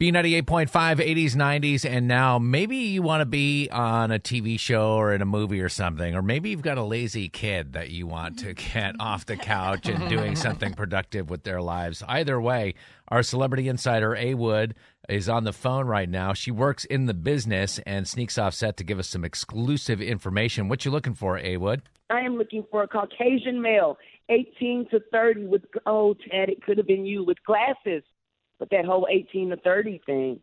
B98.5, 80s, 90s, and now maybe you want to be on a TV show or in a movie or something, or maybe you've got a lazy kid that you want to get off the couch and doing something productive with their lives. Either way, our celebrity insider, A Wood, is on the phone right now. She works in the business and sneaks off set to give us some exclusive information. What you looking for, A Wood? I am looking for a Caucasian male, 18 to 30, with, oh, Ted, it could have been you, with glasses but that whole 18 to 30 thing.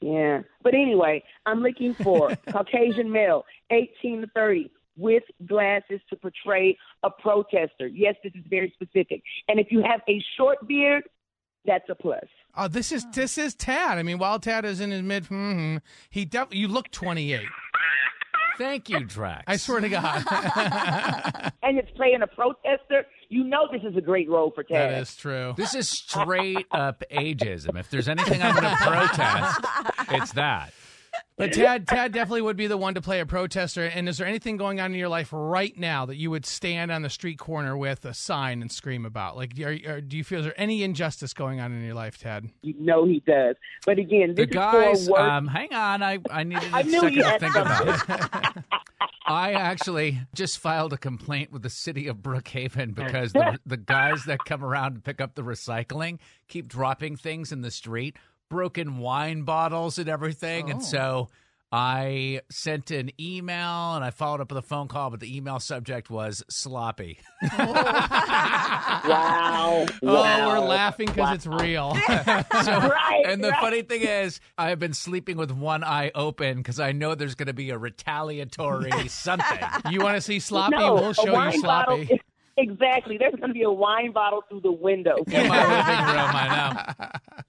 Yeah. But anyway, I'm looking for Caucasian male, 18 to 30, with glasses to portray a protester. Yes, this is very specific. And if you have a short beard, that's a plus. Oh, this is this is Tad. I mean, while Tad is in his mid, mm-hmm, he def- you look 28. Thank you, Drax. I swear to God. and it's playing a protester. You know this is a great role for Tad. That is true. This is straight up ageism. If there's anything I'm going to protest, it's that. But Tad, Tad definitely would be the one to play a protester. And is there anything going on in your life right now that you would stand on the street corner with a sign and scream about? Like, are, are, do you feel is there any injustice going on in your life, Tad? You know he does. But again, the guys. Um, hang on, I I needed a second to think about it. I actually just filed a complaint with the city of Brookhaven because the, the guys that come around to pick up the recycling keep dropping things in the street broken wine bottles and everything. Oh. And so I sent an email and I followed up with a phone call, but the email subject was sloppy. wow. Oh, wow. we're laughing because wow. it's real. so, right, and the right. funny thing is, I've been sleeping with one eye open because I know there's going to be a retaliatory something. You want to see sloppy? No, we'll show you sloppy. Exactly. There's going to be a wine bottle through the window. In my living room, I know.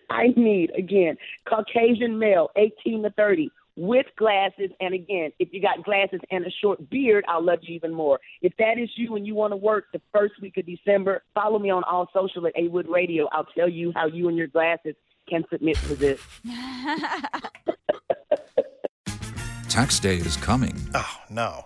I need, again, Caucasian male, 18 to 30, with glasses. And again, if you got glasses and a short beard, I'll love you even more. If that is you and you want to work the first week of December, follow me on all social at A Wood Radio. I'll tell you how you and your glasses can submit to this. Tax day is coming. Oh, no